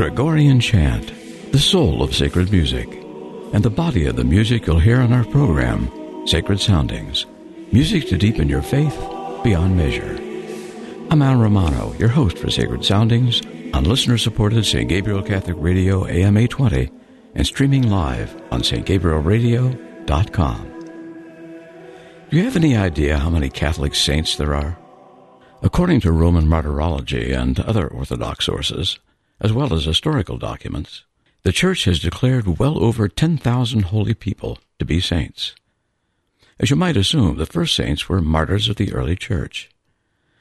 Gregorian chant, the soul of sacred music, and the body of the music you'll hear on our program, Sacred Soundings, music to deepen your faith beyond measure. I'm Al Romano, your host for Sacred Soundings on listener-supported St. Gabriel Catholic Radio AM 820 and streaming live on stgabrielradio.com. Do you have any idea how many Catholic saints there are? According to Roman martyrology and other Orthodox sources, as well as historical documents, the Church has declared well over 10,000 holy people to be saints. As you might assume, the first saints were martyrs of the early Church.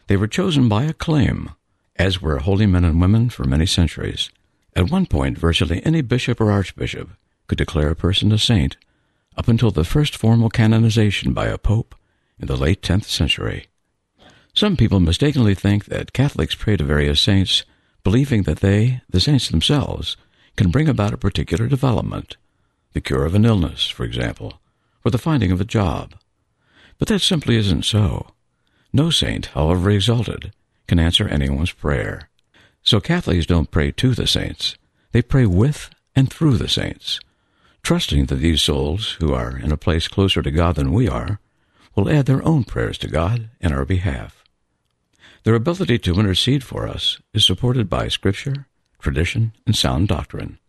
They were chosen by acclaim, as were holy men and women for many centuries. At one point, virtually any bishop or archbishop could declare a person a saint, up until the first formal canonization by a pope in the late 10th century. Some people mistakenly think that Catholics pray to various saints, believing that they, the saints themselves, can bring about a particular development, the cure of an illness, for example, or the finding of a job. But that simply isn't so. No saint, however exalted, can answer anyone's prayer. So Catholics don't pray to the saints. They pray with and through the saints, trusting that these souls, who are in a place closer to God than we are, will add their own prayers to God in our behalf. Their ability to intercede for us is supported by Scripture, tradition, and sound doctrine.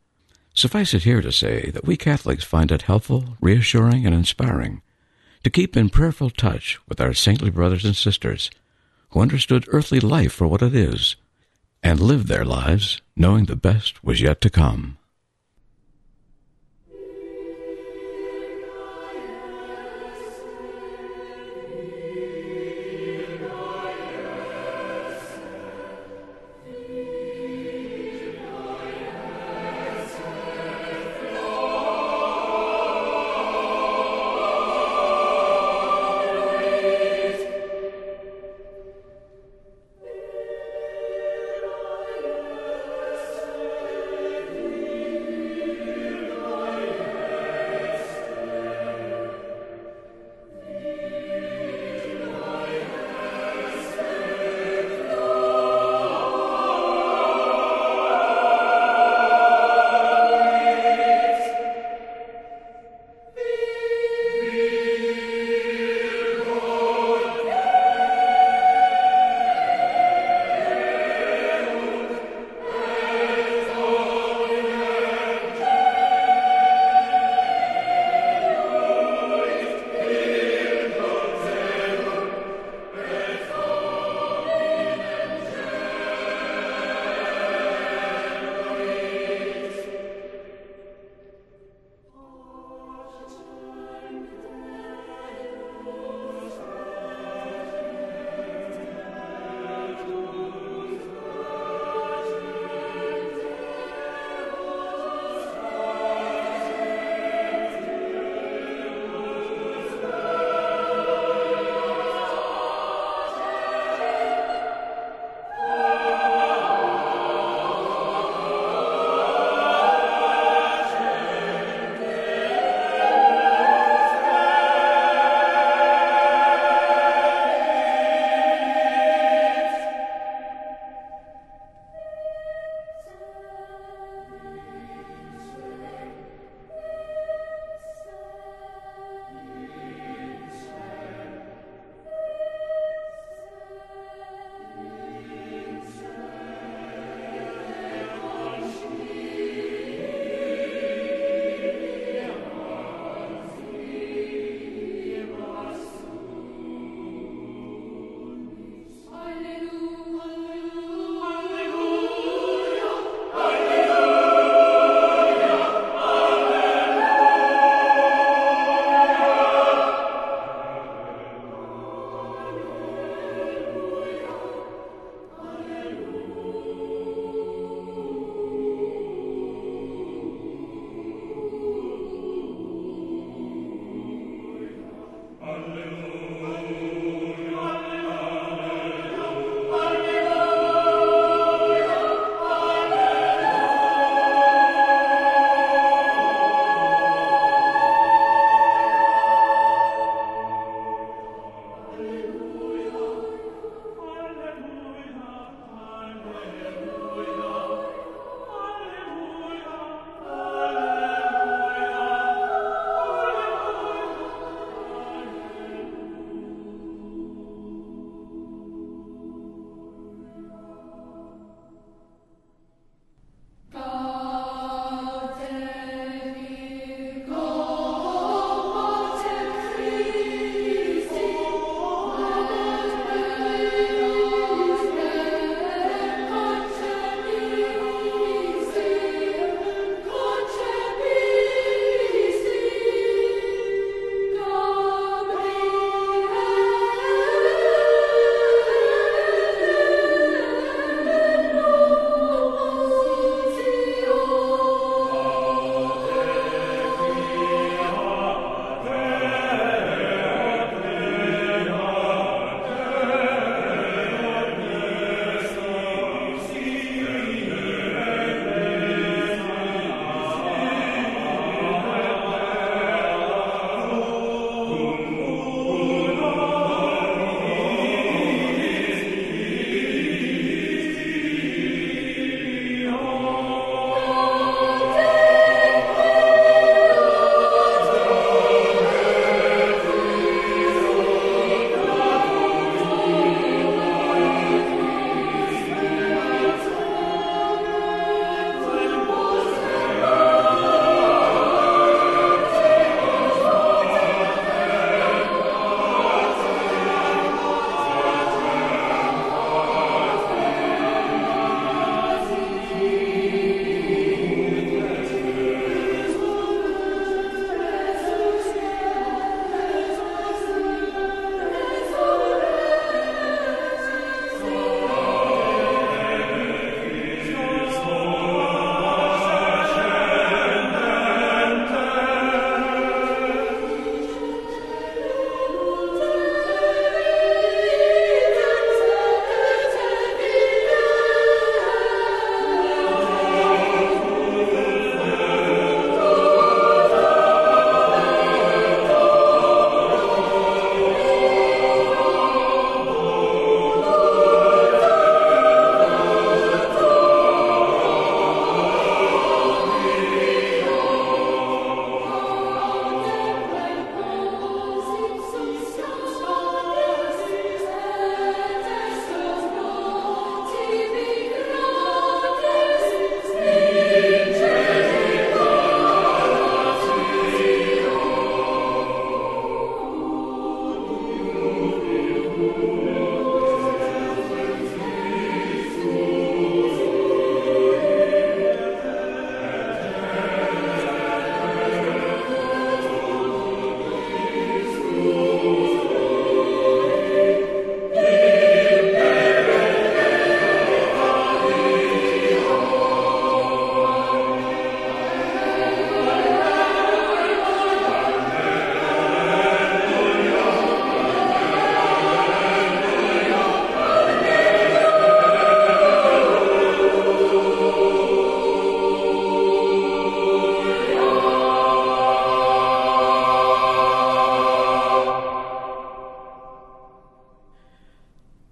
Suffice it here to say that we Catholics find it helpful, reassuring, and inspiring to keep in prayerful touch with our saintly brothers and sisters who understood earthly life for what it is and lived their lives knowing the best was yet to come.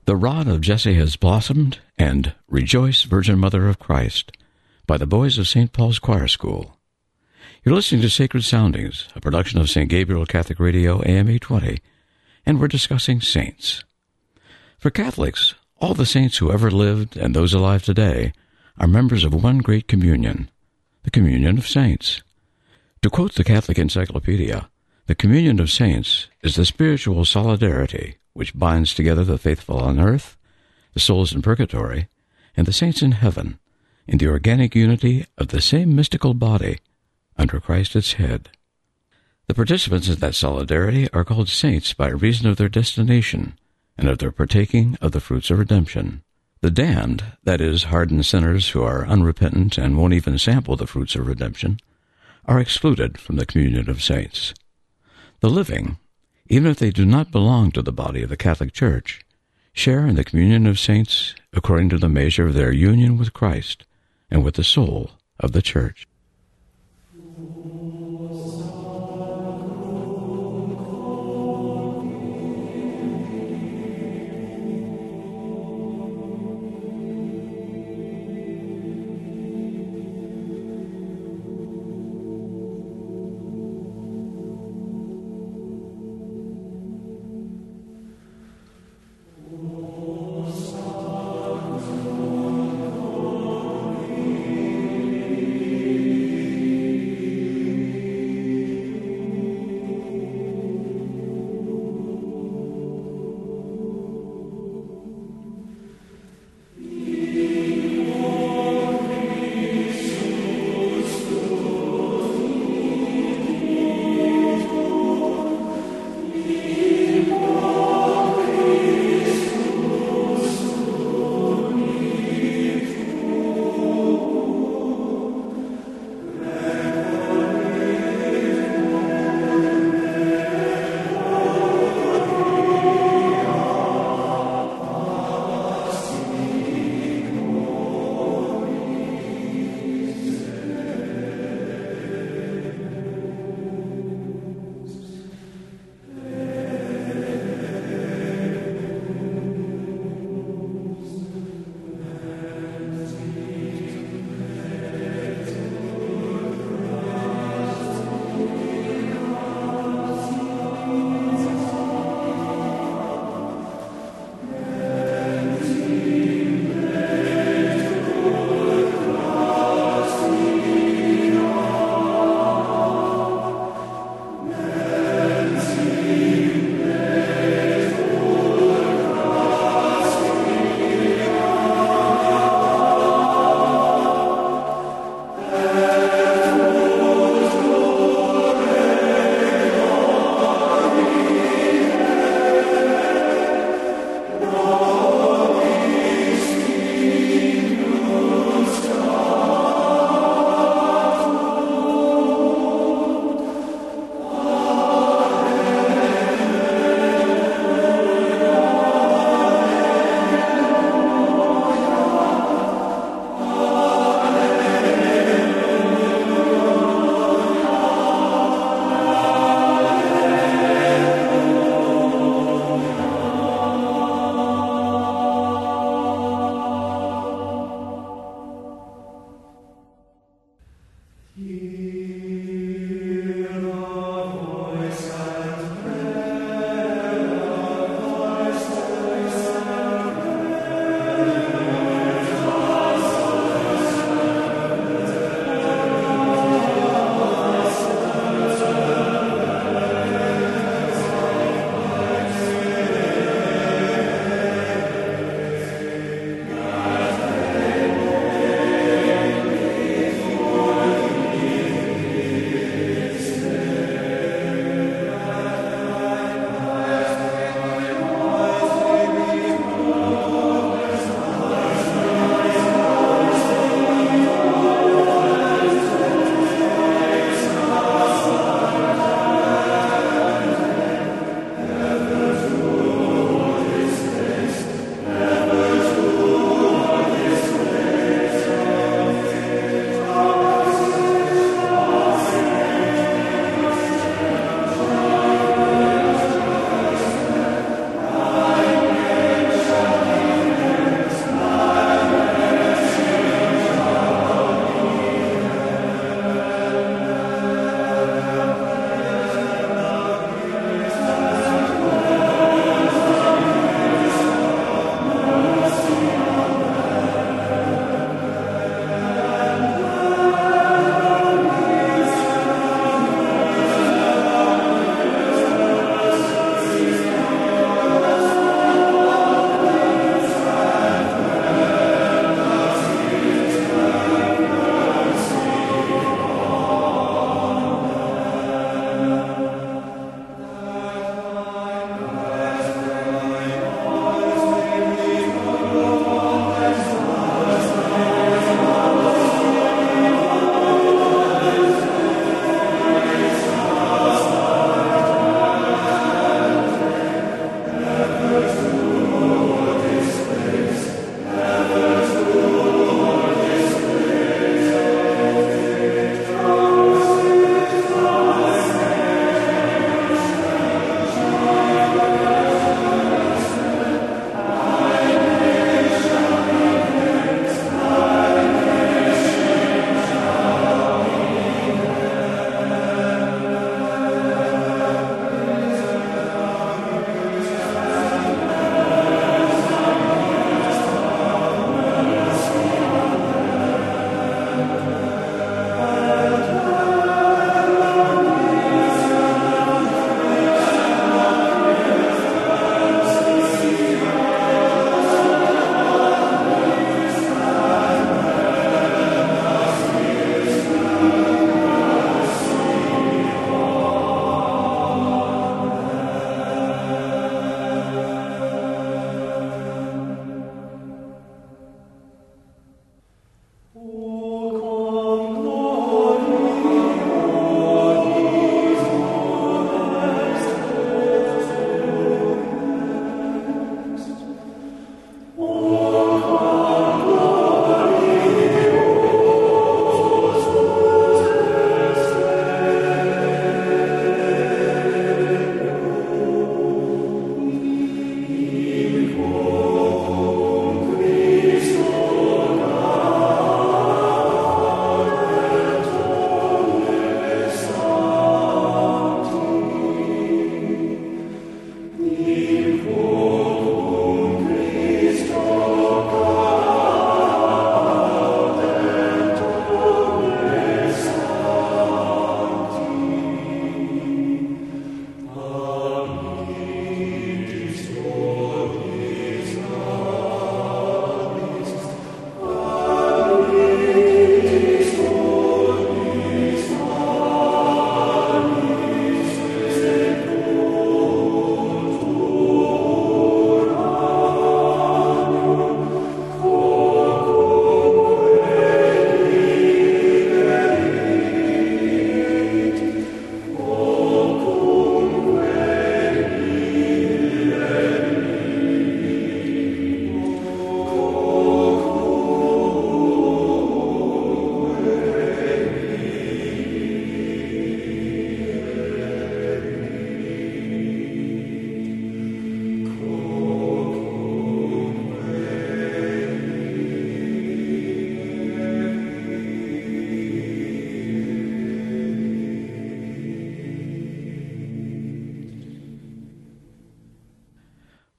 The rod of Jesse Has Blossomed and Rejoice, Virgin Mother of Christ by the boys of St. Paul's Choir School. You're listening to Sacred Soundings, a production of St. Gabriel Catholic Radio AM 820, and we're discussing saints. For Catholics, all the saints who ever lived and those alive today are members of one great communion, the communion of saints. To quote the Catholic Encyclopedia, the communion of saints is the spiritual solidarity which binds together the faithful on earth, the souls in purgatory, and the saints in heaven, in the organic unity of the same mystical body, under Christ its head. The participants in that solidarity are called saints by reason of their destination and of their partaking of the fruits of redemption. The damned, that is, hardened sinners who are unrepentant and won't even sample the fruits of redemption, are excluded from the communion of saints. The living, even if they do not belong to the body of the Catholic Church, share in the communion of saints according to the measure of their union with Christ and with the soul of the Church.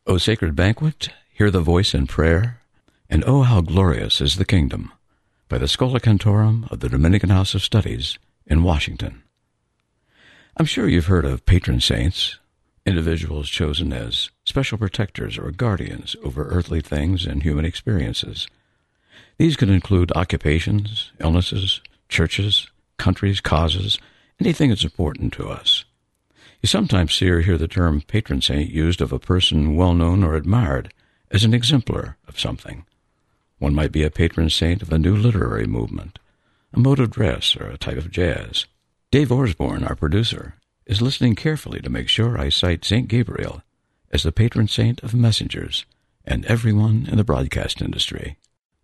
O sacred banquet, hear the voice in prayer, and oh, how glorious is the kingdom, by the Schola Cantorum of the Dominican House of Studies in Washington. I'm sure you've heard of patron saints, individuals chosen as special protectors or guardians over earthly things and human experiences. These could include occupations, illnesses, churches, countries, causes, anything that's important to us. You sometimes see or hear the term patron saint used of a person well known or admired as an exemplar of something. One might be a patron saint of a new literary movement, a mode of dress, or a type of jazz. Dave Orsborn, our producer, is listening carefully to make sure I cite St. Gabriel as the patron saint of messengers and everyone in the broadcast industry.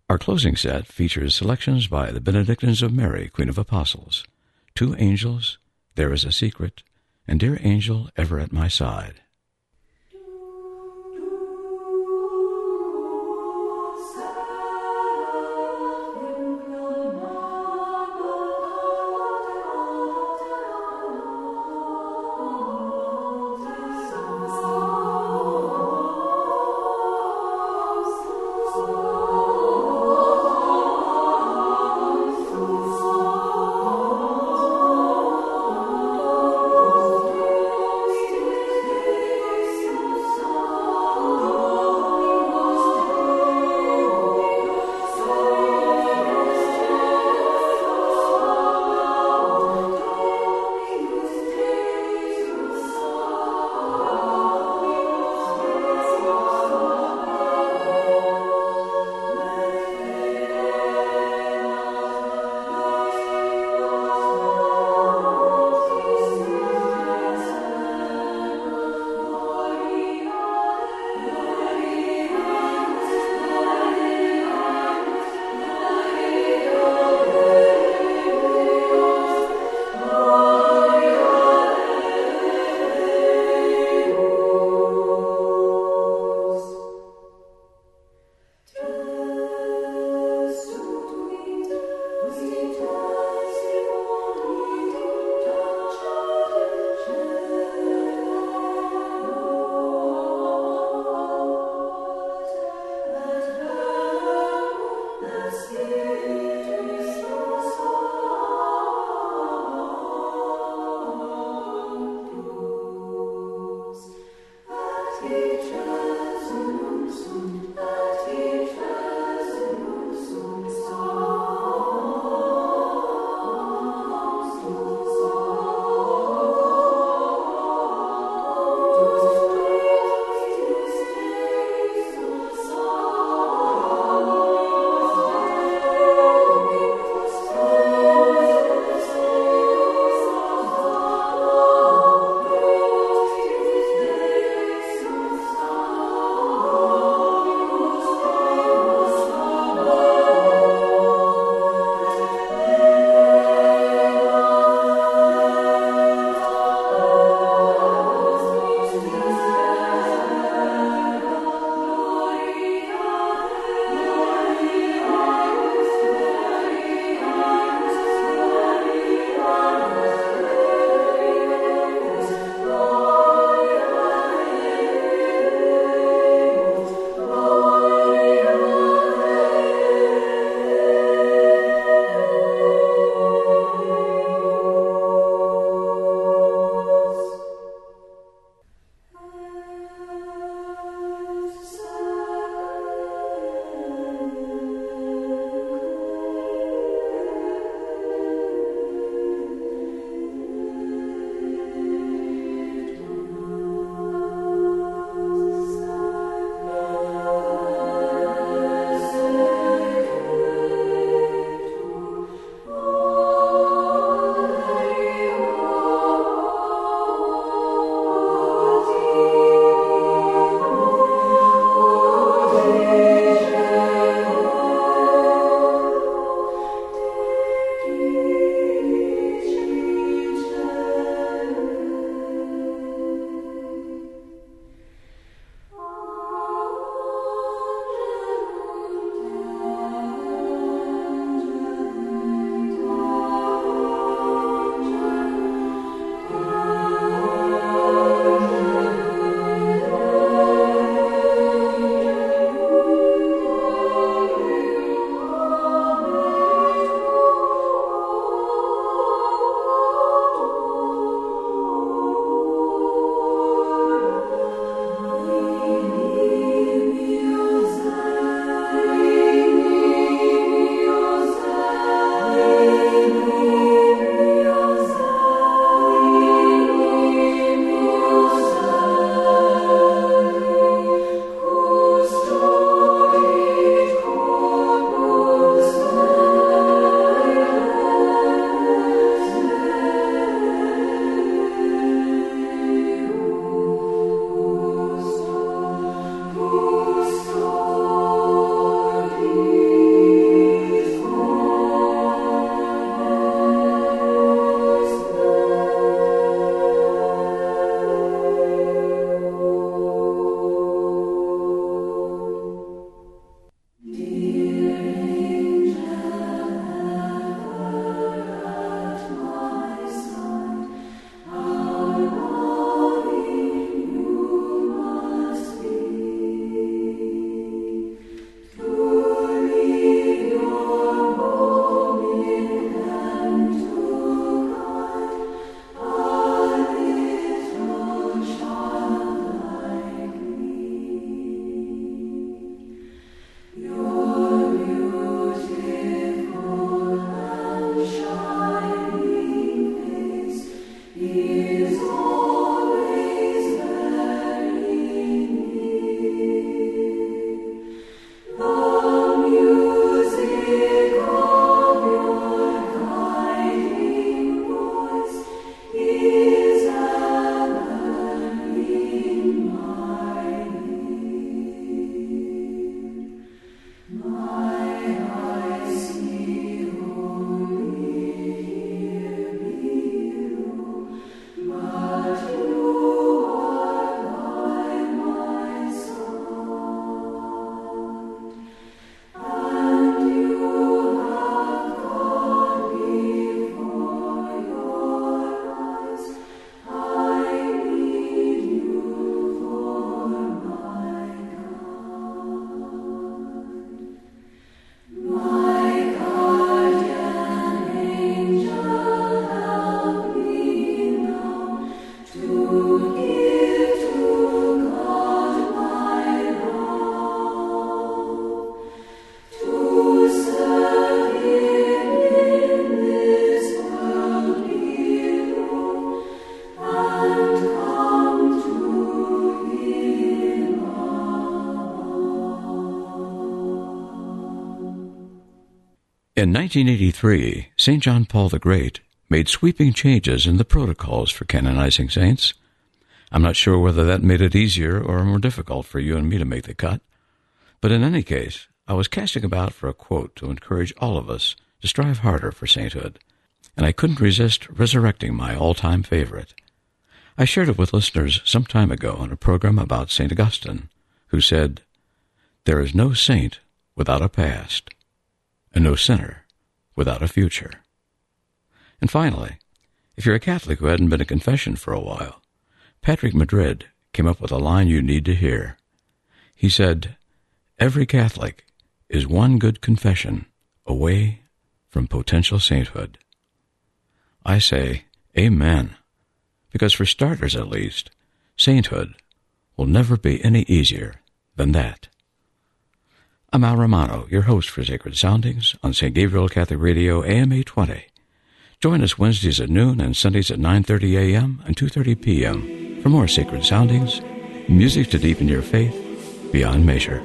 Our closing set features selections by the Benedictines of Mary, Queen of Apostles, Two Angels, There is a Secret, and dear angel ever at my side. In 1983, St. John Paul the Great made sweeping changes in the protocols for canonizing saints. I'm not sure whether that made it easier or more difficult for you and me to make the cut, but in any case, I was casting about for a quote to encourage all of us to strive harder for sainthood, and I couldn't resist resurrecting my all-time favorite. I shared it with listeners some time ago in a program about St. Augustine, who said, There is no saint without a past, and no sinner without a future. And finally, if you're a Catholic who hadn't been to confession for a while, Patrick Madrid came up with a line you need to hear. He said, Every Catholic is one good confession away from potential sainthood. I say, Amen. Because for starters, at least, sainthood will never be any easier than that. I'm Al Romano, your host for Sacred Soundings on St. Gabriel Catholic Radio AM 820. Join us Wednesdays at noon and Sundays at 9.30 a.m. and 2.30 p.m. for more Sacred Soundings, music to deepen your faith beyond measure.